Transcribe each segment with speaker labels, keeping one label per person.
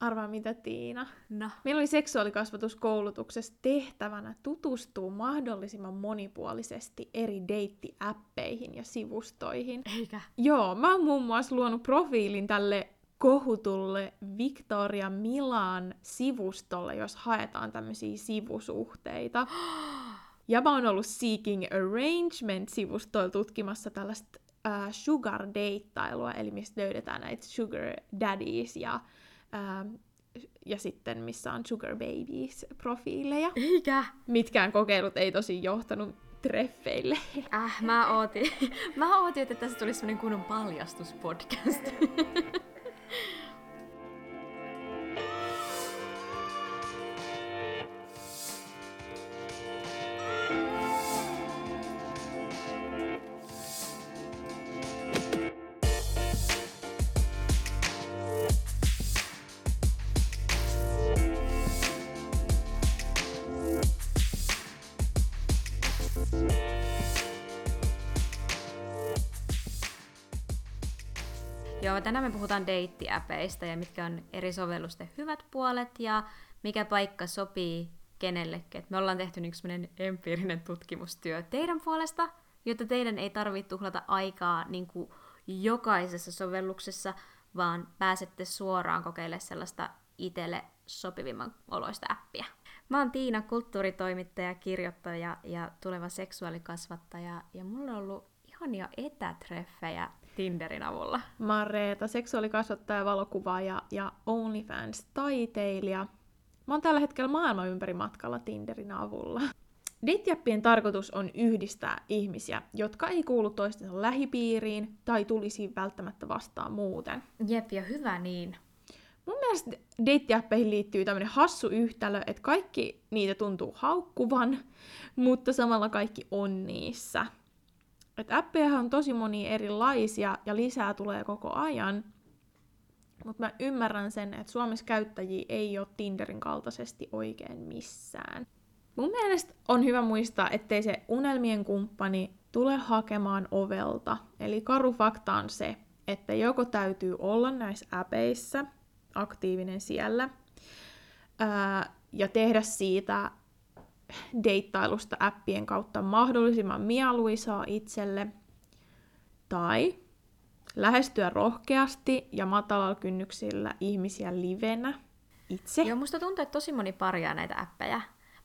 Speaker 1: Arvaa mitä Tiina.
Speaker 2: No.
Speaker 1: Meillä oli seksuaalikasvatuskoulutuksessa tehtävänä tutustua mahdollisimman monipuolisesti eri deittiäppeihin ja sivustoihin.
Speaker 2: Eikä.
Speaker 1: Joo, mä oon muun muassa luonut profiilin tälle kohutulle Victoria Milan sivustolle, jos haetaan tämmöisiä sivusuhteita. Ja mä oon ollut Seeking Arrangement-sivustoilla tutkimassa tällaista äh, sugar deittailua, eli mistä löydetään näitä sugar daddies ja, ja sitten missä on sugar babies profiileja.
Speaker 2: Eikä.
Speaker 1: Mitkään kokeilut ei tosi johtanut treffeille.
Speaker 2: Äh, mä ootin. mä ootin, että tästä tulisi semmonen kunnon paljastuspodcast. Joo, tänään me puhutaan deittiäpeistä ja mitkä on eri sovellusten hyvät puolet ja mikä paikka sopii kenellekin. Me ollaan tehty niin sellainen empiirinen tutkimustyö teidän puolesta, jotta teidän ei tarvitse tuhlata aikaa niin kuin jokaisessa sovelluksessa, vaan pääsette suoraan kokeilemaan sellaista itselle sopivimman oloista appia. Mä oon Tiina, kulttuuritoimittaja, kirjoittaja ja tuleva seksuaalikasvattaja, ja mulla on ollut ihania etätreffejä Tinderin avulla.
Speaker 1: Mä oon Reeta, seksuaalikasvattaja, valokuvaaja ja OnlyFans-taiteilija. Mä oon tällä hetkellä maailman ympäri matkalla Tinderin avulla. Dateappien tarkoitus on yhdistää ihmisiä, jotka ei kuulu toistensa lähipiiriin tai tulisi välttämättä vastaan muuten.
Speaker 2: Jep, ja hyvä niin.
Speaker 1: Mun mielestä dateappeihin liittyy tämmöinen hassu yhtälö, että kaikki niitä tuntuu haukkuvan, mutta samalla kaikki on niissä. Et appeja on tosi monia erilaisia ja lisää tulee koko ajan, mutta mä ymmärrän sen, että Suomessa käyttäjiä ei ole Tinderin kaltaisesti oikein missään. Mun mielestä on hyvä muistaa, ettei se unelmien kumppani tule hakemaan ovelta. Eli karu fakta on se, että joko täytyy olla näissä äpeissä, aktiivinen siellä, ää, ja tehdä siitä deittailusta appien kautta mahdollisimman mieluisaa itselle, tai lähestyä rohkeasti ja matalalla kynnyksillä ihmisiä livenä itse.
Speaker 2: Joo, musta tuntuu, että tosi moni parjaa näitä appeja,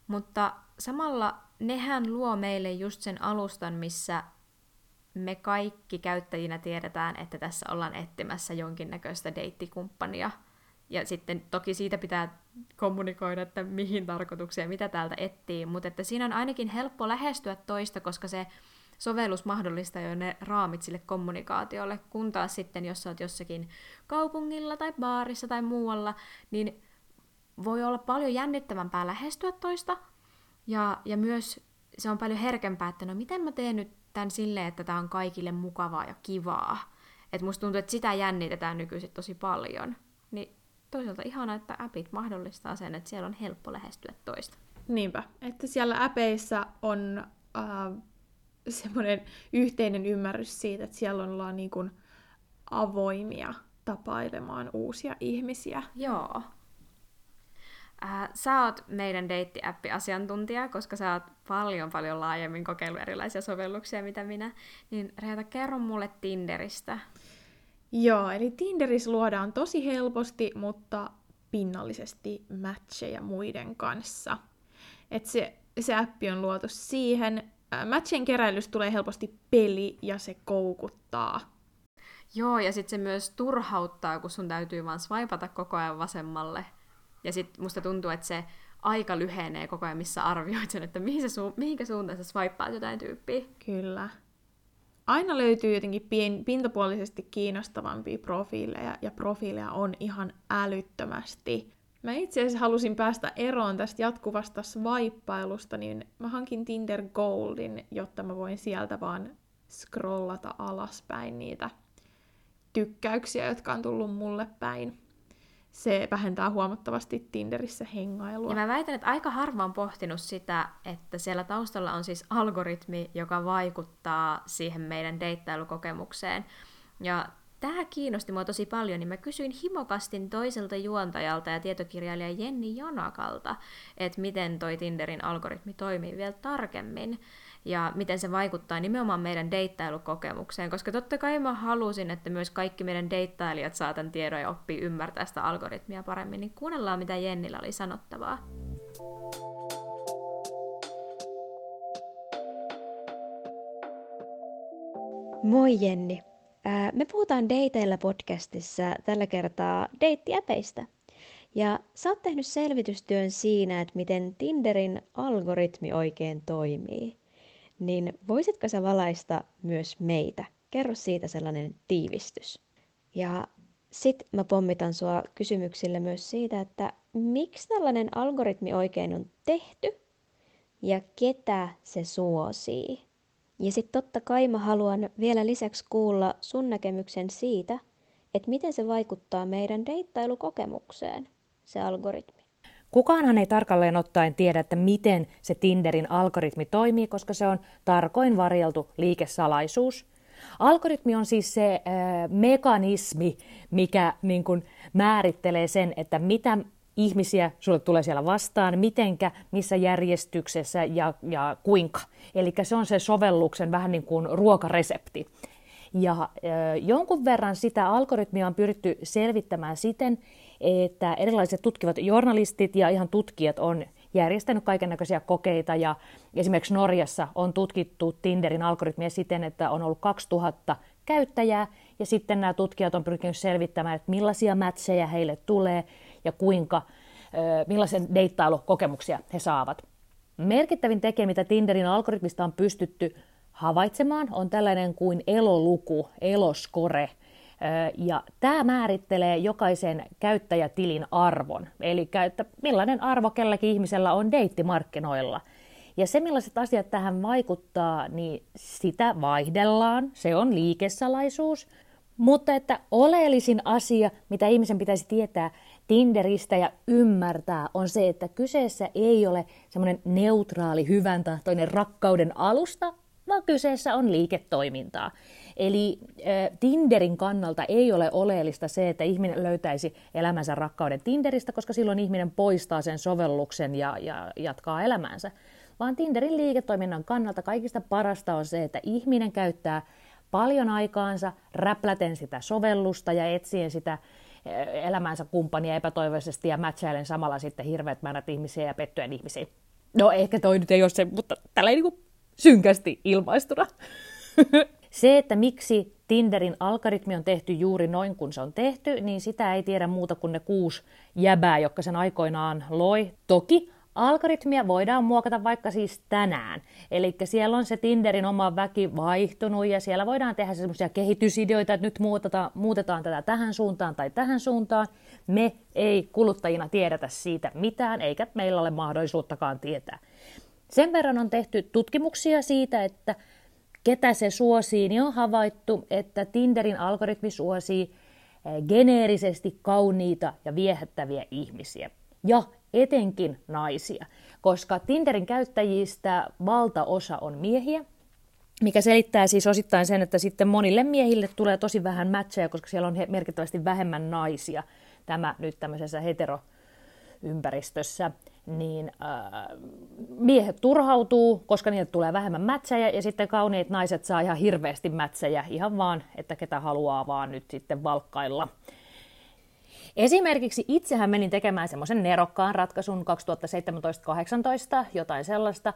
Speaker 2: mutta samalla nehän luo meille just sen alustan, missä me kaikki käyttäjinä tiedetään, että tässä ollaan etsimässä jonkinnäköistä deittikumppania. Ja sitten toki siitä pitää kommunikoida, että mihin tarkoitukseen, mitä täältä etsii, mutta että siinä on ainakin helppo lähestyä toista, koska se sovellus mahdollistaa jo ne raamit sille kommunikaatiolle, kun taas sitten, jos sä oot jossakin kaupungilla tai baarissa tai muualla, niin voi olla paljon jännittävämpää lähestyä toista, ja, ja myös se on paljon herkempää, että no miten mä teen nyt tämän silleen, että tämä on kaikille mukavaa ja kivaa. Että musta tuntuu, että sitä jännitetään nykyisin tosi paljon. Niin toisaalta ihana, että appit mahdollistaa sen, että siellä on helppo lähestyä toista.
Speaker 1: Niinpä, että siellä äpeissä on äh, semmoinen yhteinen ymmärrys siitä, että siellä ollaan niin kuin avoimia tapailemaan uusia ihmisiä.
Speaker 2: Joo. Äh, sä oot meidän deittiäppi-asiantuntija, koska sä oot paljon paljon laajemmin kokeillut erilaisia sovelluksia, mitä minä. Niin Reeta, kerro mulle Tinderistä.
Speaker 1: Joo, eli Tinderissä luodaan tosi helposti, mutta pinnallisesti matcheja muiden kanssa. Et se, se appi on luotu siihen. Matchen keräilystä tulee helposti peli ja se koukuttaa.
Speaker 2: Joo, ja sitten se myös turhauttaa, kun sun täytyy vaan swipata koko ajan vasemmalle. Ja sitten musta tuntuu, että se aika lyhenee koko ajan, missä arvioit sen, että mihin se su- mihinkä suuntaan sä swippaat jotain tyyppiä.
Speaker 1: Kyllä. Aina löytyy jotenkin pin- pintapuolisesti kiinnostavampia profiileja, ja profiileja on ihan älyttömästi. Mä itse asiassa halusin päästä eroon tästä jatkuvasta swippailusta, niin mä hankin Tinder Goldin, jotta mä voin sieltä vaan scrollata alaspäin niitä tykkäyksiä, jotka on tullut mulle päin. Se vähentää huomattavasti Tinderissä hengailua.
Speaker 2: Ja mä väitän, että aika harva on pohtinut sitä, että siellä taustalla on siis algoritmi, joka vaikuttaa siihen meidän deittailukokemukseen. Ja tämä kiinnosti mua tosi paljon, niin mä kysyin himokastin toiselta juontajalta ja tietokirjailija Jenni Jonakalta, että miten toi Tinderin algoritmi toimii vielä tarkemmin ja miten se vaikuttaa nimenomaan meidän deittailukokemukseen, koska totta kai mä halusin, että myös kaikki meidän deittailijat saa tämän tiedon ja oppii ymmärtää sitä algoritmia paremmin, niin kuunnellaan mitä Jennillä oli sanottavaa.
Speaker 3: Moi Jenni! Me puhutaan Dateilla podcastissa tällä kertaa deittiäpeistä. Ja sä oot tehnyt selvitystyön siinä, että miten Tinderin algoritmi oikein toimii. Niin voisitko sä valaista myös meitä? Kerro siitä sellainen tiivistys. Ja sit mä pommitan sua kysymyksille myös siitä, että miksi tällainen algoritmi oikein on tehty ja ketä se suosii. Ja sitten totta kai mä haluan vielä lisäksi kuulla sun näkemyksen siitä, että miten se vaikuttaa meidän deittailukokemukseen, se algoritmi.
Speaker 4: Kukaanhan ei tarkalleen ottaen tiedä, että miten se Tinderin algoritmi toimii, koska se on tarkoin varjeltu liikesalaisuus. Algoritmi on siis se äh, mekanismi, mikä niin kun, määrittelee sen, että mitä ihmisiä sulle tulee siellä vastaan, mitenkä, missä järjestyksessä ja, ja kuinka. Eli se on se sovelluksen vähän niin kuin ruokaresepti. Ja ö, jonkun verran sitä algoritmia on pyritty selvittämään siten, että erilaiset tutkivat journalistit ja ihan tutkijat on järjestänyt kaikenlaisia kokeita ja esimerkiksi Norjassa on tutkittu Tinderin algoritmia siten, että on ollut 2000 käyttäjää ja sitten nämä tutkijat on pyrkinyt selvittämään, että millaisia matcheja heille tulee ja kuinka, millaisen deittailukokemuksia he saavat. Merkittävin tekijä, mitä Tinderin algoritmista on pystytty havaitsemaan, on tällainen kuin eloluku, eloskore. Ja tämä määrittelee jokaisen käyttäjätilin arvon, eli että millainen arvo kelläkin ihmisellä on deittimarkkinoilla. Ja se, millaiset asiat tähän vaikuttaa, niin sitä vaihdellaan, se on liikesalaisuus. Mutta että oleellisin asia, mitä ihmisen pitäisi tietää, Tinderistä ja ymmärtää, on se, että kyseessä ei ole semmoinen neutraali, hyvän tahtoinen rakkauden alusta, vaan kyseessä on liiketoimintaa. Eli äh, Tinderin kannalta ei ole oleellista se, että ihminen löytäisi elämänsä rakkauden Tinderistä, koska silloin ihminen poistaa sen sovelluksen ja, ja jatkaa elämäänsä. Vaan Tinderin liiketoiminnan kannalta kaikista parasta on se, että ihminen käyttää paljon aikaansa räpläten sitä sovellusta ja etsien sitä elämänsä kumppania epätoivoisesti ja matchailen samalla sitten hirveät määrät ihmisiä ja pettyen ihmisiin. No ehkä toi nyt ei ole se, mutta tällä ei niin synkästi ilmaistuna. se, että miksi Tinderin algoritmi on tehty juuri noin kuin se on tehty, niin sitä ei tiedä muuta kuin ne kuusi jäbää, jotka sen aikoinaan loi. Toki Algoritmia voidaan muokata vaikka siis tänään. Eli siellä on se Tinderin oma väki vaihtunut ja siellä voidaan tehdä semmoisia kehitysideoita, että nyt muutetaan, muutetaan tätä tähän suuntaan tai tähän suuntaan. Me ei kuluttajina tiedetä siitä mitään, eikä meillä ole mahdollisuuttakaan tietää. Sen verran on tehty tutkimuksia siitä, että ketä se suosii, niin on havaittu, että Tinderin algoritmi suosii eh, geneerisesti kauniita ja viehättäviä ihmisiä. Ja etenkin naisia, koska Tinderin käyttäjistä valtaosa on miehiä, mikä selittää siis osittain sen, että sitten monille miehille tulee tosi vähän matcheja, koska siellä on merkittävästi vähemmän naisia. Tämä nyt tämmöisessä heteroympäristössä, niin äh, miehet turhautuu, koska niille tulee vähemmän mätsejä, ja sitten kauniit naiset saa ihan hirveästi mätsejä, ihan vaan, että ketä haluaa vaan nyt sitten valkkailla. Esimerkiksi itsehän menin tekemään semmoisen nerokkaan ratkaisun 2017-2018, jotain sellaista,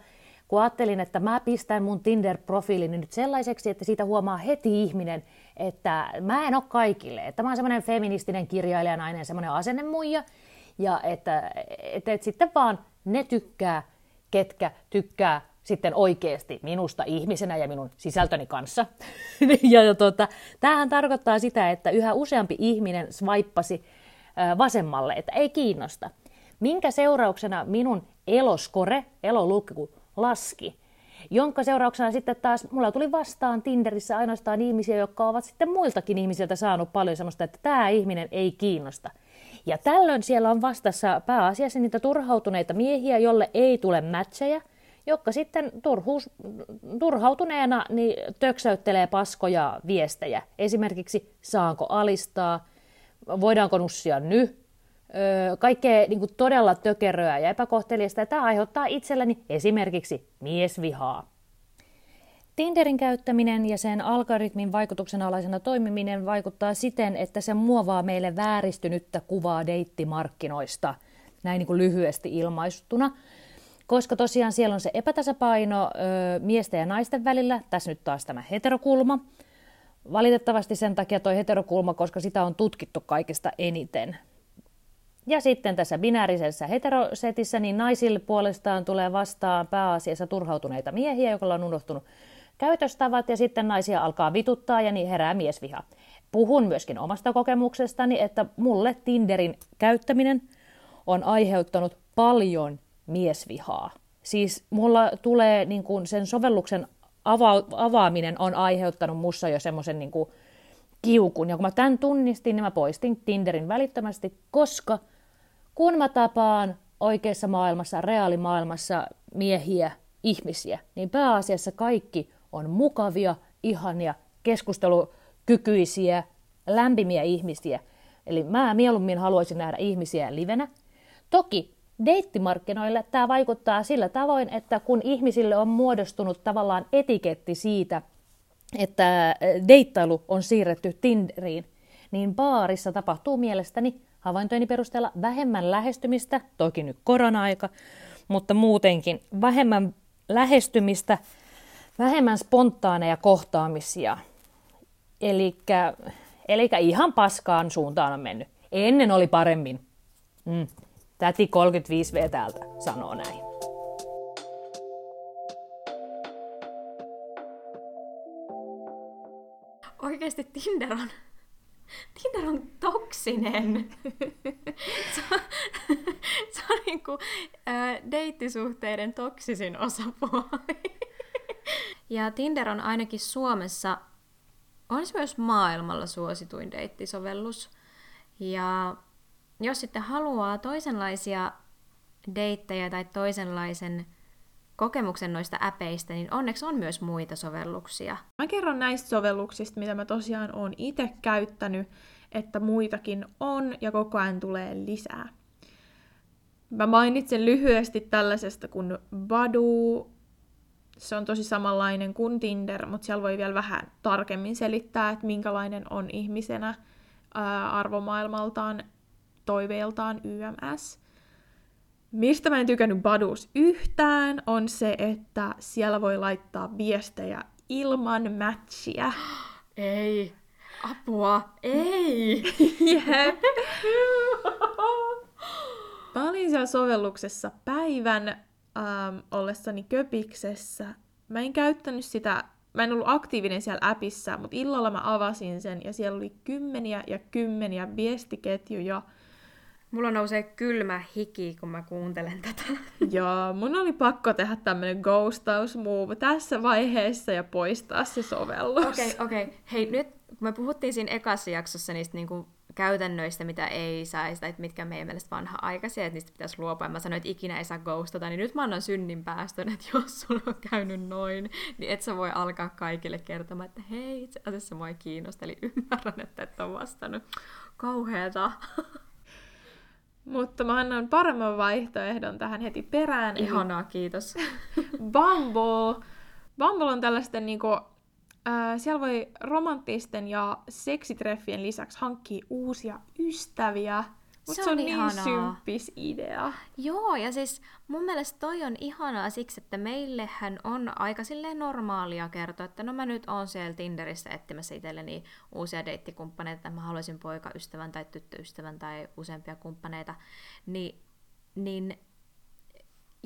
Speaker 4: kun ajattelin, että mä pistän mun Tinder-profiilini nyt sellaiseksi, että siitä huomaa heti ihminen, että mä en ole kaikille, että mä oon semmoinen feministinen kirjailijanainen, semmoinen asennemuija, ja että, että, että sitten vaan ne tykkää, ketkä tykkää sitten oikeasti minusta ihmisenä ja minun sisältöni kanssa. ja tota, tämähän tarkoittaa sitä, että yhä useampi ihminen swaippasi vasemmalle, että ei kiinnosta. Minkä seurauksena minun eloskore, eloluku, laski. Jonka seurauksena sitten taas mulla tuli vastaan Tinderissä ainoastaan ihmisiä, jotka ovat sitten muiltakin ihmisiltä saanut paljon sellaista, että tämä ihminen ei kiinnosta. Ja tällöin siellä on vastassa pääasiassa niitä turhautuneita miehiä, jolle ei tule matcheja, jotka sitten turhuus, turhautuneena niin töksäyttelee paskoja viestejä. Esimerkiksi saanko alistaa, voidaanko nussia ny, kaikkea niin kuin todella tökeröä ja epäkohteliasta, ja tämä aiheuttaa itselleni esimerkiksi miesvihaa. Tinderin käyttäminen ja sen algoritmin vaikutuksen alaisena toimiminen vaikuttaa siten, että se muovaa meille vääristynyttä kuvaa deittimarkkinoista, näin niin kuin lyhyesti ilmaistuna. Koska tosiaan siellä on se epätasapaino ö, miesten ja naisten välillä, tässä nyt taas tämä heterokulma. Valitettavasti sen takia toi heterokulma, koska sitä on tutkittu kaikista eniten. Ja sitten tässä binäärisessä heterosetissä, niin naisille puolestaan tulee vastaan pääasiassa turhautuneita miehiä, joilla on unohtunut käytöstavat, ja sitten naisia alkaa vituttaa ja niin herää miesviha. Puhun myöskin omasta kokemuksestani, että mulle Tinderin käyttäminen on aiheuttanut paljon miesvihaa. Siis mulla tulee niin kuin sen sovelluksen ava- avaaminen on aiheuttanut mussa jo semmoisen niin kiukun. Ja kun mä tämän tunnistin, niin mä poistin Tinderin välittömästi, koska kun mä tapaan oikeassa maailmassa, reaalimaailmassa miehiä, ihmisiä, niin pääasiassa kaikki on mukavia, ihania, keskustelukykyisiä, lämpimiä ihmisiä. Eli mä mieluummin haluaisin nähdä ihmisiä livenä. Toki deittimarkkinoille tämä vaikuttaa sillä tavoin, että kun ihmisille on muodostunut tavallaan etiketti siitä, että deittailu on siirretty Tinderiin, niin baarissa tapahtuu mielestäni havaintojeni perusteella vähemmän lähestymistä, toki nyt korona-aika, mutta muutenkin vähemmän lähestymistä, vähemmän spontaaneja kohtaamisia. Eli ihan paskaan suuntaan on mennyt. Ennen oli paremmin. Mm. Täti 35V täältä sanoo näin.
Speaker 2: Oikeasti Tinder on, Tinder on toksinen. se on, se on niin kuin, äh, deittisuhteiden toksisin osapuoli. Ja Tinder on ainakin Suomessa, on se myös maailmalla suosituin deittisovellus. Ja jos sitten haluaa toisenlaisia deittejä tai toisenlaisen kokemuksen noista äpeistä, niin onneksi on myös muita sovelluksia.
Speaker 1: Mä kerron näistä sovelluksista, mitä mä tosiaan oon itse käyttänyt, että muitakin on ja koko ajan tulee lisää. Mä mainitsen lyhyesti tällaisesta kuin Badu. Se on tosi samanlainen kuin Tinder, mutta siellä voi vielä vähän tarkemmin selittää, että minkälainen on ihmisenä ää, arvomaailmaltaan toiveiltaan YMS. Mistä mä en tykännyt Badus yhtään, on se, että siellä voi laittaa viestejä ilman matchia.
Speaker 2: Ei. Apua. Ei.
Speaker 1: Jep. Mä olin siellä sovelluksessa päivän ähm, ollessani köpiksessä. Mä en käyttänyt sitä, mä en ollut aktiivinen siellä appissa, mutta illalla mä avasin sen ja siellä oli kymmeniä ja kymmeniä viestiketjuja
Speaker 2: Mulla nousee kylmä hiki, kun mä kuuntelen tätä.
Speaker 1: Joo, mun oli pakko tehdä tämmönen ghostaus move tässä vaiheessa ja poistaa se sovellus.
Speaker 2: Okei, okay, okei. Okay. Hei, nyt kun me puhuttiin siinä ekassa jaksossa niistä niinku käytännöistä, mitä ei saisi, tai mitkä on meidän mielestä vanha-aikaisia, että niistä pitäisi luopua, ja mä sanoin, että ikinä ei saa ghostata, niin nyt mä annan synnin päästön, että jos sulla on käynyt noin, niin et sä voi alkaa kaikille kertomaan, että hei, itse asiassa mua ei kiinnosta, eli ymmärrän, että et ole vastannut. Kauheeta.
Speaker 1: Mutta mä annan paremman vaihtoehdon tähän heti perään.
Speaker 2: Ihanaa, eli... kiitos.
Speaker 1: Bumble. Bumble on tällaisten niinku, siellä voi romanttisten ja seksitreffien lisäksi hankkia uusia ystäviä. Mutta se, se on, niin symppis idea.
Speaker 2: Joo, ja siis mun mielestä toi on ihanaa siksi, että meillehän on aika silleen normaalia kertoa, että no mä nyt oon siellä Tinderissä etsimässä itselleni uusia deittikumppaneita, että mä haluaisin poikaystävän tai tyttöystävän tai useampia kumppaneita, niin, niin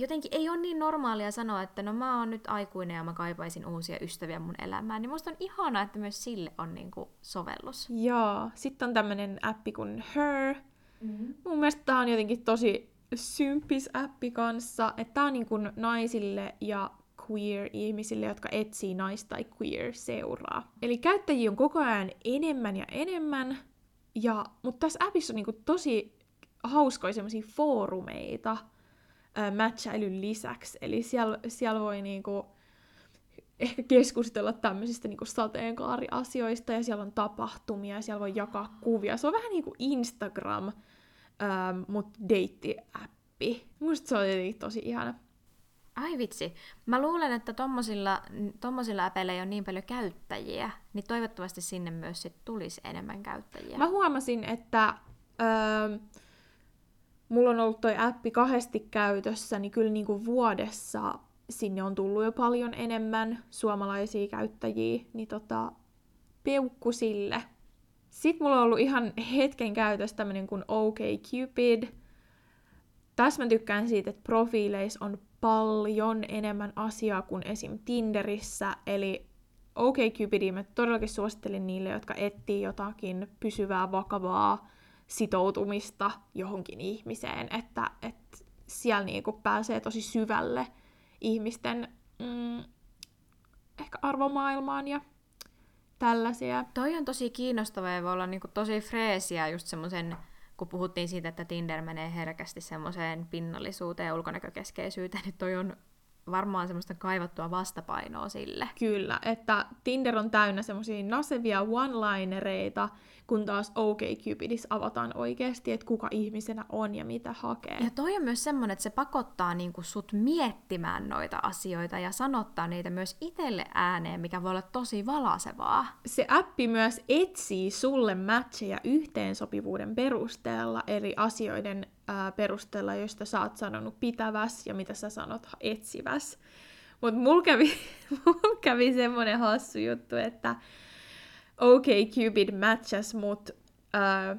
Speaker 2: jotenkin ei ole niin normaalia sanoa, että no mä oon nyt aikuinen ja mä kaipaisin uusia ystäviä mun elämään, niin musta on ihanaa, että myös sille on niinku sovellus.
Speaker 1: Joo, sitten on tämmönen appi kuin Her, Mm-hmm. Mun mielestä tää on jotenkin tosi symppis appi kanssa, että tää on niin kuin naisille ja queer-ihmisille, jotka etsii nais- tai queer-seuraa. Eli käyttäjiä on koko ajan enemmän ja enemmän, ja, mutta tässä appissa on niin kuin tosi hauskoja semmoisia foorumeita, ää, matchailun lisäksi. Eli siellä, siellä voi niinku, ehkä keskustella tämmöisistä niinku sateenkaariasioista ja siellä on tapahtumia ja siellä voi jakaa kuvia. Se on vähän niin kuin Instagram, ää, mutta deittiäppi. Musta se oli tosi ihana.
Speaker 2: Ai vitsi. Mä luulen, että tommosilla, tommosilla äpeillä ei ole niin paljon käyttäjiä, niin toivottavasti sinne myös sit tulisi enemmän käyttäjiä.
Speaker 1: Mä huomasin, että öö, mulla on ollut toi appi kahdesti käytössä, niin kyllä niinku vuodessa sinne on tullut jo paljon enemmän suomalaisia käyttäjiä, niin tota, peukku sille. Sitten mulla on ollut ihan hetken käytössä tämmönen kuin OkCupid. Tässä mä tykkään siitä, että profiileissa on paljon enemmän asiaa kuin esim. Tinderissä, eli OkCupidia mä todellakin suosittelin niille, jotka etsii jotakin pysyvää, vakavaa sitoutumista johonkin ihmiseen, että, että siellä niinku pääsee tosi syvälle ihmisten mm, ehkä arvomaailmaan ja tällaisia.
Speaker 2: Toi on tosi kiinnostavaa ja voi olla niinku tosi freesiä just semmoisen, kun puhuttiin siitä, että Tinder menee herkästi semmoiseen pinnallisuuteen ja ulkonäkökeskeisyyteen, niin toi on varmaan semmoista kaivattua vastapainoa sille.
Speaker 1: Kyllä, että Tinder on täynnä semmoisia nasevia one-linereita, kun taas OkCupidissa avataan oikeasti, että kuka ihmisenä on ja mitä hakee.
Speaker 2: Ja toi on myös semmoinen, että se pakottaa niinku sut miettimään noita asioita ja sanottaa niitä myös itselle ääneen, mikä voi olla tosi valasevaa.
Speaker 1: Se appi myös etsii sulle matcheja yhteensopivuuden perusteella, eli asioiden ää, perusteella, joista sä oot sanonut pitäväs ja mitä sä sanot etsiväs. Mutta mulla kävi, mul kävi semmonen hassu juttu, että OkCupid matchas mut, ää,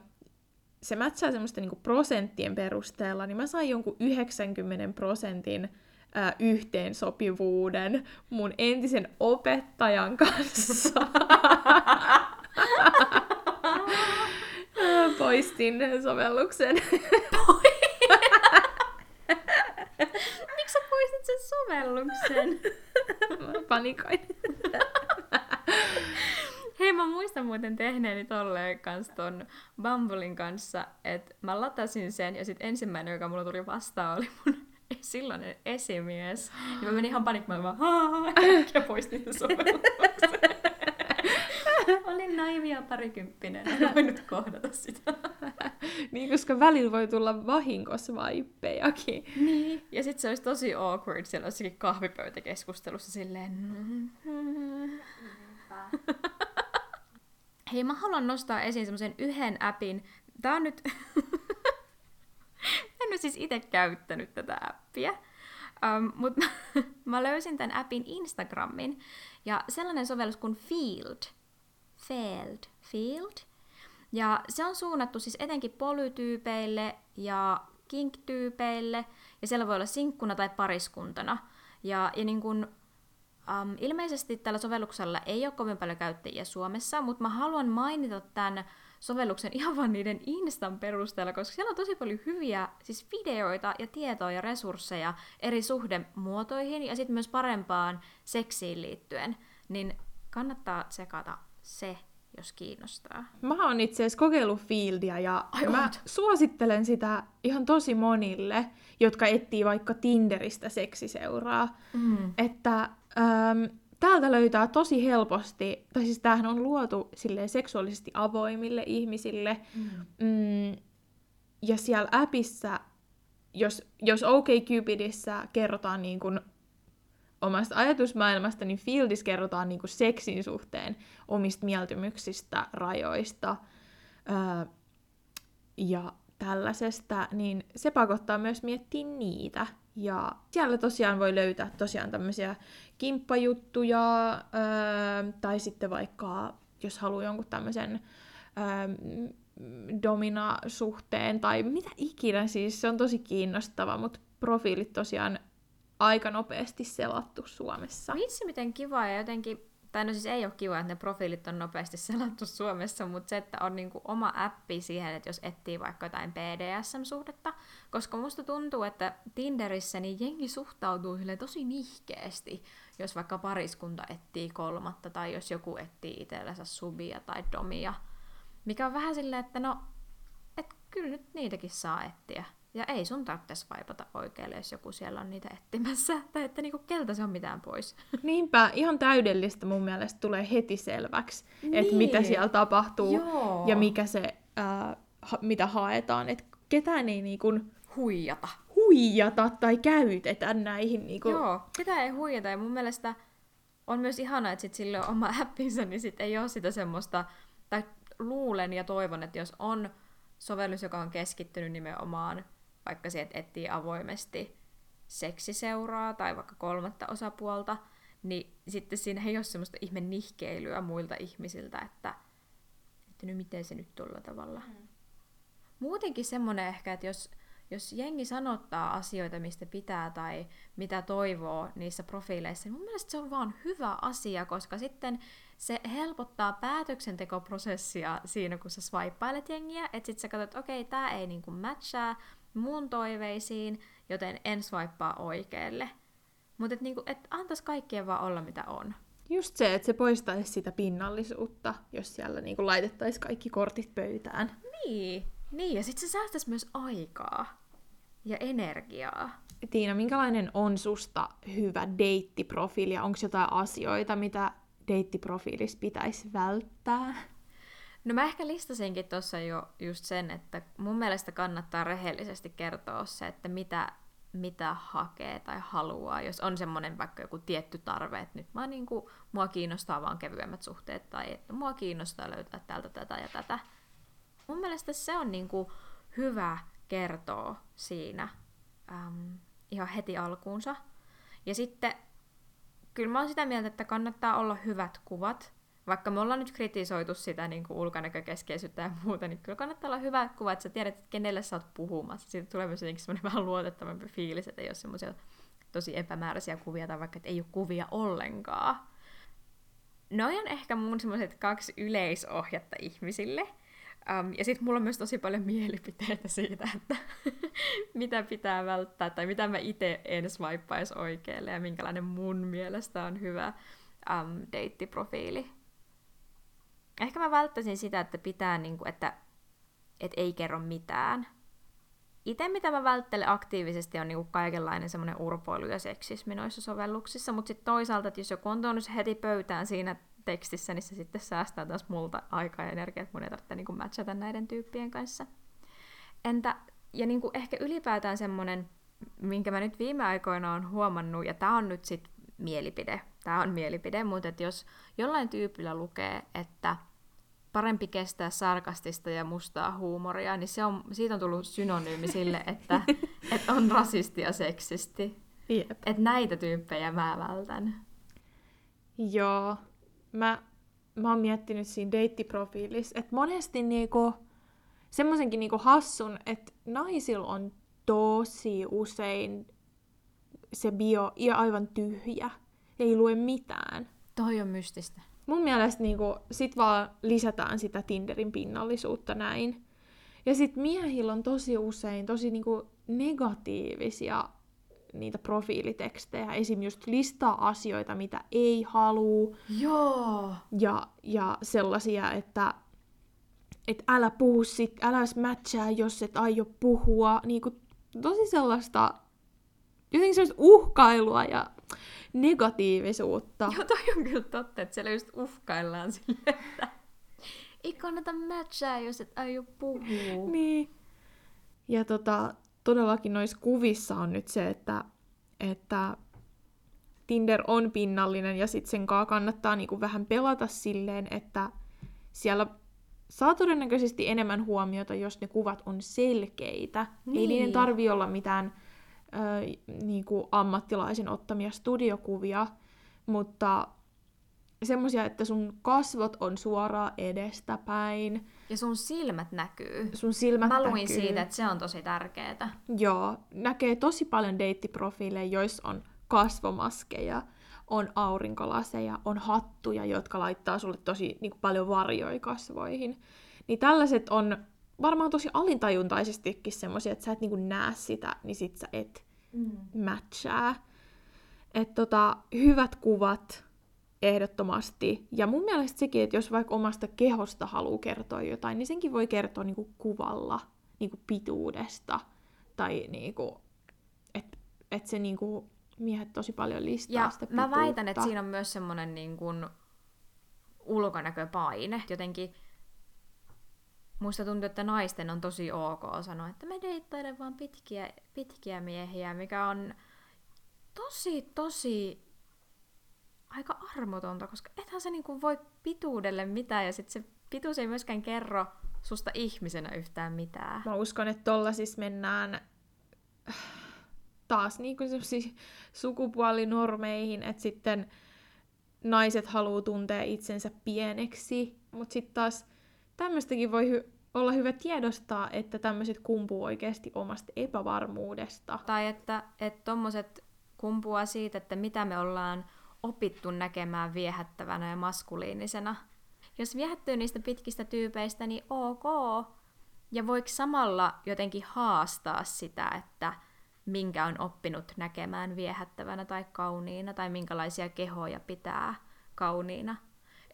Speaker 1: se matchaa semmoista niinku prosenttien perusteella, niin mä sain jonkun 90 prosentin ää, yhteensopivuuden mun entisen opettajan kanssa. Poistin sovelluksen.
Speaker 2: Miksi sä poistit sen sovelluksen?
Speaker 1: Mä panikoin.
Speaker 2: Hei, mä muistan muuten tehneeni tolleen kanssa ton Bumblein kanssa, että mä latasin sen ja sitten ensimmäinen, joka mulla tuli vastaan, oli mun silloinen esimies. Ja mä menin ihan panikmaan, vaan ja poistin sen sovelluksen. Olin naivia parikymppinen, en voinut kohdata sitä.
Speaker 1: niin, koska välillä voi tulla vahingossa vaippejakin.
Speaker 2: Niin, ja sitten se olisi tosi awkward siellä jossakin kahvipöytäkeskustelussa silleen... Hei, mä haluan nostaa esiin semmoisen yhden appin. Tää on nyt... en ole siis itse käyttänyt tätä appia. Um, Mutta mä löysin tämän appin Instagramin. Ja sellainen sovellus kuin Field. Field. Field. Ja se on suunnattu siis etenkin polytyypeille ja kink-tyypeille. Ja siellä voi olla sinkkuna tai pariskuntana. Ja, ja niin kun Um, ilmeisesti tällä sovelluksella ei ole kovin paljon käyttäjiä Suomessa, mutta mä haluan mainita tämän sovelluksen ihan vain niiden Instan perusteella, koska siellä on tosi paljon hyviä siis videoita ja tietoa ja resursseja eri suhdemuotoihin ja sitten myös parempaan seksiin liittyen, niin kannattaa tsekata se, jos kiinnostaa.
Speaker 1: Mä oon itse asiassa kokeillut Fieldia ja
Speaker 2: Ai
Speaker 1: mä
Speaker 2: oot?
Speaker 1: suosittelen sitä ihan tosi monille, jotka etsii vaikka Tinderistä seksiseuraa.
Speaker 2: Mm.
Speaker 1: Että äm, täältä löytää tosi helposti, tai siis tämähän on luotu silleen seksuaalisesti avoimille ihmisille,
Speaker 2: Mm.
Speaker 1: mm, ja siellä appissa, jos, jos OkCupidissa kerrotaan niin kuin omasta ajatusmaailmasta, niin Fieldissä kerrotaan niin kuin seksin suhteen omista mieltymyksistä, rajoista ää, ja tällaisesta, niin se pakottaa myös miettiä niitä. Ja siellä tosiaan voi löytää tosiaan tämmöisiä kimppajuttuja, ää, tai sitten vaikka, jos haluaa jonkun tämmöisen ää, domina-suhteen, tai mitä ikinä, siis se on tosi kiinnostava, mutta profiilit tosiaan aika nopeasti selattu Suomessa.
Speaker 2: Vitsi, miten kiva ja jotenkin, tai no siis ei ole kiva, että ne profiilit on nopeasti selattu Suomessa, mutta se, että on niinku oma appi siihen, että jos etsii vaikka jotain BDSM-suhdetta, koska musta tuntuu, että Tinderissä niin jengi suhtautuu tosi nihkeesti, jos vaikka pariskunta etsii kolmatta, tai jos joku etsii itsellensä subia tai domia, mikä on vähän silleen, että no, et kyllä nyt niitäkin saa etsiä. Ja ei sun tarvitse vaipata oikealle, jos joku siellä on niitä etsimässä. Tai että niinku, keltä se on mitään pois.
Speaker 1: Niinpä, ihan täydellistä mun mielestä tulee heti selväksi, niin. että mitä siellä tapahtuu
Speaker 2: Joo.
Speaker 1: ja mikä se, ää, ha, mitä haetaan. Että ketään ei niinku
Speaker 2: Huijata.
Speaker 1: huijata tai käytetä näihin. Niinku...
Speaker 2: Joo, sitä ei huijata. Ja mun mielestä on myös ihana, että sit sille on oma appinsa, niin sit ei ole sitä semmoista, tai luulen ja toivon, että jos on sovellus, joka on keskittynyt nimenomaan vaikka siihen, että etsii avoimesti seksiseuraa tai vaikka kolmatta osapuolta, niin sitten siinä ei ole semmoista ihme nihkeilyä muilta ihmisiltä, että, että nyt miten se nyt tuolla tavalla. Mm. Muutenkin semmoinen ehkä, että jos, jos jengi sanottaa asioita, mistä pitää tai mitä toivoo niissä profiileissa, niin mun mielestä se on vaan hyvä asia, koska sitten se helpottaa päätöksentekoprosessia siinä, kun sä swipeilet jengiä, että sit sä katsot, että okei, tää ei niinku matchaa mun toiveisiin, joten en swipea oikealle. Mutta et niinku, et antais kaikkien vaan olla mitä on.
Speaker 1: Just se, että se poistaisi sitä pinnallisuutta, jos siellä niinku laitettaisiin kaikki kortit pöytään.
Speaker 2: Niin, niin ja sit se säästäisi myös aikaa ja energiaa.
Speaker 1: Tiina, minkälainen on susta hyvä deittiprofiili ja onko jotain asioita, mitä deittiprofiilissa pitäisi välttää?
Speaker 2: No mä ehkä listasinkin tuossa jo just sen, että mun mielestä kannattaa rehellisesti kertoa se, että mitä, mitä hakee tai haluaa, jos on semmoinen vaikka joku tietty tarve, että nyt mä niinku, mua kiinnostaa vaan kevyemmät suhteet tai että mua kiinnostaa löytää täältä tätä ja tätä. Mun mielestä se on niinku hyvä kertoa siinä äm, ihan heti alkuunsa. Ja sitten kyllä mä oon sitä mieltä, että kannattaa olla hyvät kuvat. Vaikka me ollaan nyt kritisoitu sitä niin kuin ulkonäkökeskeisyyttä ja muuta, niin kyllä kannattaa olla hyvät kuvat, että sä tiedät, että kenelle sä oot puhumassa. Siitä tulee myös semmoinen vähän luotettavampi fiilis, että ei ole semmoisia tosi epämääräisiä kuvia tai vaikka, että ei ole kuvia ollenkaan. Noi on ehkä mun semmoiset kaksi yleisohjatta ihmisille. Um, ja sitten mulla on myös tosi paljon mielipiteitä siitä, että mitä pitää välttää tai mitä mä itse en swipeaisi oikealle ja minkälainen mun mielestä on hyvä um, deittiprofiili. Ehkä mä välttäisin sitä, että pitää, niinku, että et ei kerro mitään. Itse mitä mä välttelen aktiivisesti on niinku kaikenlainen semmoinen urpoilu ja seksismi noissa sovelluksissa, mutta sitten toisaalta, että jos joku on tuonut heti pöytään siinä tekstissä, niin se sitten säästää taas multa aikaa ja energiaa, että mun ei tarvitse niinku matchata näiden tyyppien kanssa. Entä, ja niinku ehkä ylipäätään semmoinen, minkä mä nyt viime aikoina on huomannut, ja tää on nyt sit mielipide, tää on mielipide, mutta että jos jollain tyypillä lukee, että parempi kestää sarkastista ja mustaa huumoria, niin se on, siitä on tullut synonyymi sille, että, että on rasisti ja seksisti.
Speaker 1: Jep.
Speaker 2: Että näitä tyyppejä mä vältän.
Speaker 1: Joo. Mä, mä oon miettinyt siinä deittiprofiilissa, että monesti niinku, semmoisenkin niinku hassun, että naisilla on tosi usein se bio ja aivan tyhjä. Ei lue mitään.
Speaker 2: Toi on mystistä.
Speaker 1: Mun mielestä niinku, sit vaan lisätään sitä Tinderin pinnallisuutta näin. Ja sit miehillä on tosi usein tosi niinku negatiivisia niitä profiilitekstejä. Esim. just listaa asioita, mitä ei halua.
Speaker 2: Joo.
Speaker 1: Ja, ja sellaisia, että et älä puhu sit, älä matchaa, jos et aio puhua. Niinku, tosi sellaista, jotenkin sellaista uhkailua ja negatiivisuutta.
Speaker 2: Joo, toi on kyllä totta, että siellä just uhkaillaan silleen, että ei kannata matchaa, jos et aio puhua.
Speaker 1: Niin. Ja tota, todellakin noissa kuvissa on nyt se, että, että Tinder on pinnallinen ja sitten sen kanssa kannattaa niinku vähän pelata silleen, että siellä saa todennäköisesti enemmän huomiota, jos ne kuvat on selkeitä. Niin. Ei niiden
Speaker 2: Niin.
Speaker 1: tarvi olla mitään ö, niinku ammattilaisen ottamia studiokuvia, mutta semmoisia, että sun kasvot on suoraan edestäpäin,
Speaker 2: Ja sun silmät näkyy.
Speaker 1: sun silmät
Speaker 2: Mä luin
Speaker 1: näkyy.
Speaker 2: siitä, että se on tosi tärkeää.
Speaker 1: Joo, näkee tosi paljon deittiprofiileja, joissa on kasvomaskeja, on aurinkolaseja, on hattuja, jotka laittaa sulle tosi niin kuin, paljon varjoja kasvoihin. Niin tällaiset on varmaan tosi alintajuntaisestikin semmoisia, että sä et niin kuin, näe sitä, niin sit sä et mm. matchaa. Et tota, hyvät kuvat ehdottomasti. Ja mun mielestä sekin, että jos vaikka omasta kehosta haluaa kertoa jotain, niin senkin voi kertoa niin kuin, kuvalla niin kuin, pituudesta tai niinku, että et se niinku, miehet tosi paljon listaa
Speaker 2: Ja
Speaker 1: sitä
Speaker 2: mä väitän, että
Speaker 1: pituutta.
Speaker 2: siinä on myös semmoinen niin kuin ulkonäköpaine. Jotenkin musta tuntuu, että naisten on tosi ok sanoa, että me deittailen vaan pitkiä, pitkiä miehiä, mikä on tosi, tosi aika armotonta, koska ethän sä niin kuin voi pituudelle mitään, ja sit se pituus ei myöskään kerro susta ihmisenä yhtään mitään.
Speaker 1: Mä uskon, että tolla siis mennään taas niinku sukupuolinormeihin, että sitten naiset haluaa tuntea itsensä pieneksi, mutta sitten taas tämmöistäkin voi hy- olla hyvä tiedostaa, että tämmöiset kumpuu oikeasti omasta epävarmuudesta.
Speaker 2: Tai että et tommoset kumpuaa siitä, että mitä me ollaan opittu näkemään viehättävänä ja maskuliinisena. Jos viehättyy niistä pitkistä tyypeistä, niin ok. Ja voiko samalla jotenkin haastaa sitä, että minkä on oppinut näkemään viehättävänä tai kauniina, tai minkälaisia kehoja pitää kauniina.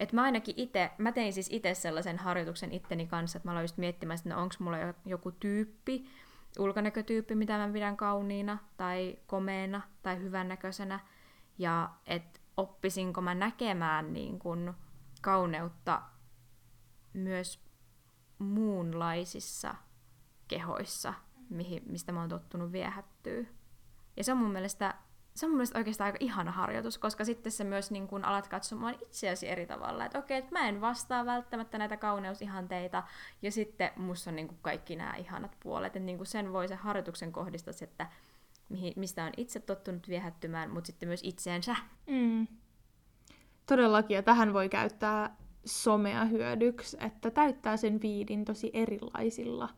Speaker 2: Et mä ainakin itse, mä tein siis itse sellaisen harjoituksen itteni kanssa, että mä aloin just miettimään, että no onko mulla jo- joku tyyppi, ulkonäkötyyppi, mitä mä pidän kauniina, tai komeena, tai hyvännäköisenä, ja että oppisinko mä näkemään niin kun kauneutta myös muunlaisissa kehoissa, mihin, mistä mä oon tottunut viehättyä. Ja se on mun mielestä, se on mun mielestä oikeastaan aika ihana harjoitus, koska sitten sä myös niin kun alat katsomaan itseäsi eri tavalla. Että okei, että mä en vastaa välttämättä näitä kauneusihanteita, ja sitten musta on niin kaikki nämä ihanat puolet. Että niin sen voi se harjoituksen kohdistaa, että mihin, mistä on itse tottunut viehättymään, mutta sitten myös itseensä.
Speaker 1: Mm. Todellakin, ja tähän voi käyttää somea hyödyksi, että täyttää sen viidin tosi erilaisilla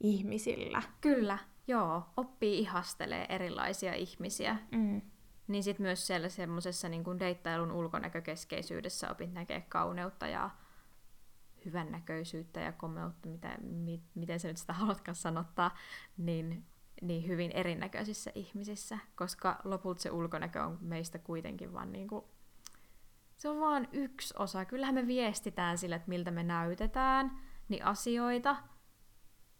Speaker 1: ihmisillä.
Speaker 2: Kyllä, joo. Oppii ihastelee erilaisia ihmisiä.
Speaker 1: Mm.
Speaker 2: Niin sitten myös siellä semmoisessa niin kuin deittailun ulkonäkökeskeisyydessä opit näkee kauneutta ja hyvännäköisyyttä ja komeutta, mitä, mi, miten sä nyt sitä haluatkaan sanottaa, niin, niin hyvin erinäköisissä ihmisissä, koska lopulta se ulkonäkö on meistä kuitenkin vaan niin kuin, se on vaan yksi osa. Kyllähän me viestitään sillä, että miltä me näytetään, niin asioita,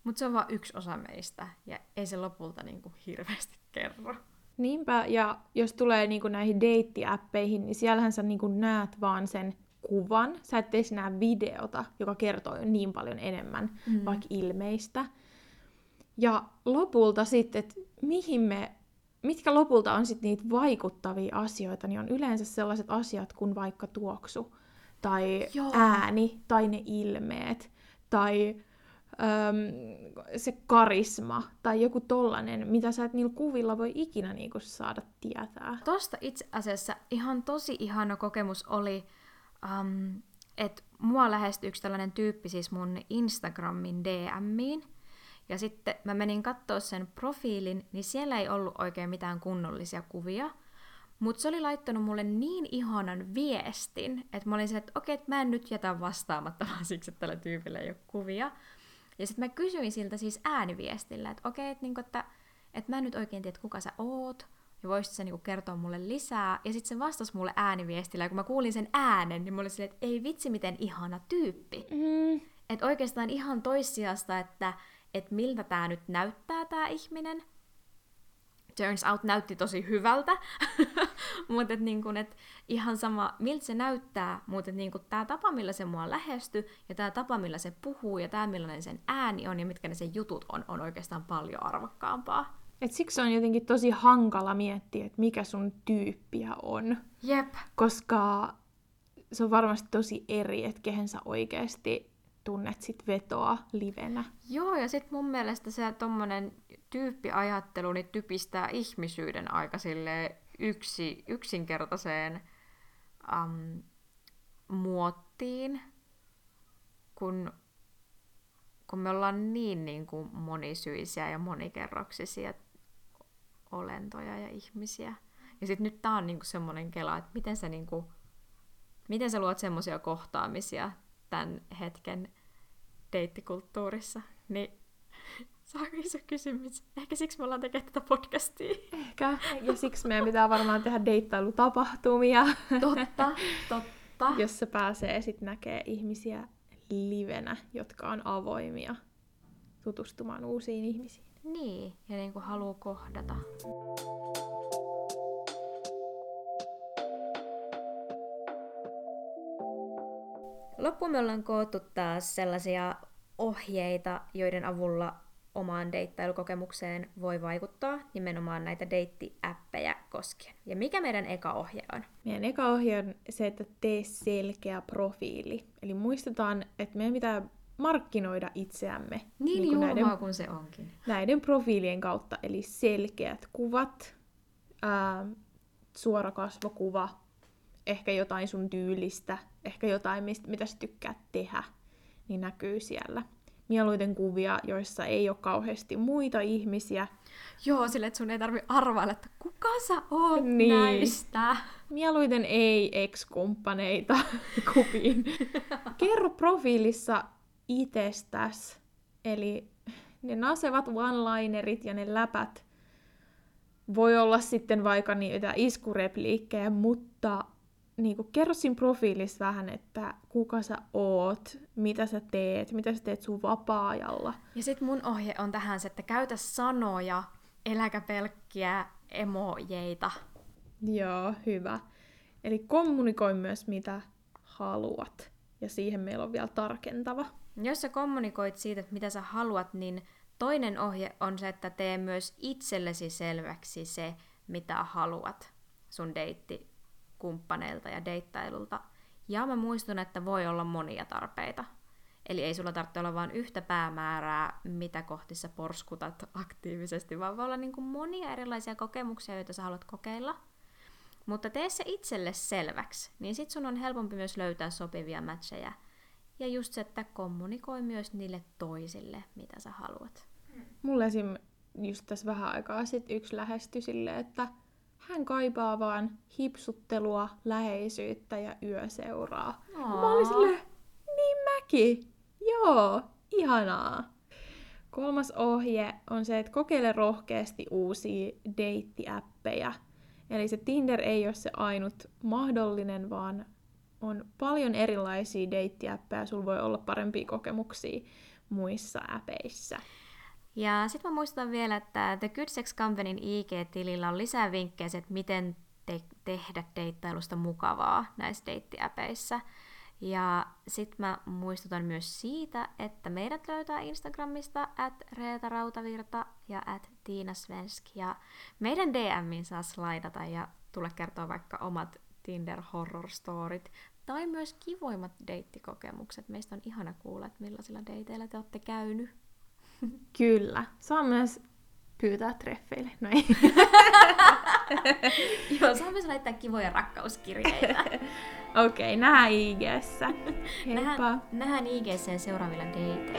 Speaker 2: mutta se on vaan yksi osa meistä, ja ei se lopulta niin kuin hirveästi kerro.
Speaker 1: Niinpä, ja jos tulee niinku näihin deittiäppeihin, niin siellähän sä niinku näet vaan sen kuvan. Sä et edes näe videota, joka kertoo jo niin paljon enemmän mm. vaikka ilmeistä. Ja lopulta sitten, että mihin me, mitkä lopulta on sitten niitä vaikuttavia asioita, niin on yleensä sellaiset asiat kuin vaikka tuoksu, tai
Speaker 2: Joo.
Speaker 1: ääni, tai ne ilmeet, tai öm, se karisma, tai joku tollanen, mitä sä et niillä kuvilla voi ikinä niinku saada tietää.
Speaker 2: Tosta itse asiassa ihan tosi ihana kokemus oli, um, että mua lähestyi yksi tällainen tyyppi siis mun Instagramin DMiin. Ja sitten mä menin katsoa sen profiilin, niin siellä ei ollut oikein mitään kunnollisia kuvia. Mutta se oli laittanut mulle niin ihanan viestin, että mä olin se, että okei, että mä en nyt jätä vastaamatta vaan siksi, että tällä tyypillä ei ole kuvia. Ja sitten mä kysyin siltä siis ääniviestillä, että okei, että, niinku, että, että mä en nyt oikein tiedä, että kuka sä oot, ja voisit sä niinku kertoa mulle lisää. Ja sitten se vastasi mulle ääniviestillä, ja kun mä kuulin sen äänen, niin mä olin silleen, että ei vitsi, miten ihana tyyppi.
Speaker 1: Mm,
Speaker 2: Että oikeastaan ihan toissijasta, että, että miltä tämä nyt näyttää tämä ihminen. Turns out näytti tosi hyvältä, mutta et niin et ihan sama, miltä se näyttää, mutta niin tämä tapa, millä se mua lähestyi, ja tämä tapa, millä se puhuu, ja tämä, millainen sen ääni on, ja mitkä ne sen jutut on, on oikeastaan paljon arvokkaampaa.
Speaker 1: et siksi on jotenkin tosi hankala miettiä, että mikä sun tyyppiä on.
Speaker 2: Jep.
Speaker 1: koska se on varmasti tosi eri, että kehen sä oikeasti tunnet sit vetoa livenä.
Speaker 2: Joo, ja sitten mun mielestä se tommonen tyyppiajattelu niin typistää ihmisyyden aika silleen yksi, yksinkertaiseen um, muottiin, kun, kun me ollaan niin, niin kuin monisyisiä ja monikerroksisia olentoja ja ihmisiä. Ja sitten nyt tää on niinku semmoinen kela, että miten sä, niinku, miten sä luot semmoisia kohtaamisia tämän hetken deittikulttuurissa, niin iso kysymys. Ehkä siksi me ollaan tekemään tätä podcastia.
Speaker 1: Ehkä. Ja siksi meidän pitää varmaan tehdä deittailutapahtumia,
Speaker 2: Totta, totta.
Speaker 1: jossa pääsee sitten näkee ihmisiä livenä, jotka on avoimia tutustumaan uusiin ihmisiin.
Speaker 2: Niin, ja niin kuin haluaa kohdata. Loppuun me ollaan koottu taas sellaisia ohjeita, joiden avulla omaan deittailukokemukseen voi vaikuttaa nimenomaan näitä deittiäppejä koskien. Ja mikä meidän eka ohje on?
Speaker 1: Meidän eka ohje on se, että tee selkeä profiili. Eli muistetaan, että meidän pitää markkinoida itseämme.
Speaker 2: Niin, niin julmaa näiden, kuin se onkin.
Speaker 1: Näiden profiilien kautta, eli selkeät kuvat, ää, suora kasvokuva, ehkä jotain sun tyylistä, ehkä jotain, mistä, mitä sä tykkäät tehdä, niin näkyy siellä. Mieluiten kuvia, joissa ei ole kauheasti muita ihmisiä.
Speaker 2: Joo, sille että sun ei tarvi arvailla, että kuka sä oot niin. näistä.
Speaker 1: Mieluiten ei ex-kumppaneita kuviin. Kerro profiilissa itsestäs. Eli ne nasevat one-linerit ja ne läpät voi olla sitten vaikka niitä iskurepliikkejä, mutta niin kuin, kerro siinä profiilissa vähän, että kuka sä oot, mitä sä teet, mitä sä teet sun vapaa-ajalla.
Speaker 2: Ja sit mun ohje on tähän se, että käytä sanoja, eläkä pelkkiä emojeita.
Speaker 1: Joo, hyvä. Eli kommunikoi myös mitä haluat. Ja siihen meillä on vielä tarkentava.
Speaker 2: Jos sä kommunikoit siitä, että mitä sä haluat, niin toinen ohje on se, että tee myös itsellesi selväksi se, mitä haluat sun deitti kumppaneilta ja deittailulta. Ja mä muistun, että voi olla monia tarpeita. Eli ei sulla tarvitse olla vain yhtä päämäärää, mitä kohti sä porskutat aktiivisesti, vaan voi olla niin kuin monia erilaisia kokemuksia, joita sä haluat kokeilla. Mutta tee se itselle selväksi, niin sit sun on helpompi myös löytää sopivia matcheja. Ja just se, että kommunikoi myös niille toisille, mitä sä haluat.
Speaker 1: Mulle esim. just tässä vähän aikaa sitten yksi lähestyi silleen, että hän kaipaa vaan hipsuttelua, läheisyyttä ja yöseuraa. Aa. Mä olin silleen, niin mäkin. Joo, ihanaa. Kolmas ohje on se, että kokeile rohkeasti uusia deittiäppejä. Eli se Tinder ei ole se ainut mahdollinen, vaan on paljon erilaisia deittiäppejä. Sulla voi olla parempia kokemuksia muissa äpeissä.
Speaker 2: Ja sitten mä muistutan vielä, että The Good Sex Companyn IG-tilillä on lisää vinkkejä, että miten te- tehdä deittailusta mukavaa näissä deittiäpeissä. Ja sitten mä muistutan myös siitä, että meidät löytää Instagramista at Reeta Rautavirta ja at Tiina Svensk. Ja meidän DMin saa slaidata ja tulla kertoa vaikka omat Tinder horror storit tai myös kivoimmat deittikokemukset. Meistä on ihana kuulla, että millaisilla deiteillä te olette käynyt.
Speaker 1: Kyllä. Saa myös pyytää treffeille. No ei.
Speaker 2: Joo, saa myös laittaa kivoja rakkauskirjeitä.
Speaker 1: Okei, okay, nähdään IG-ssä.
Speaker 2: Nähdään, nähdään IG-ssä seuraavilla dateilla.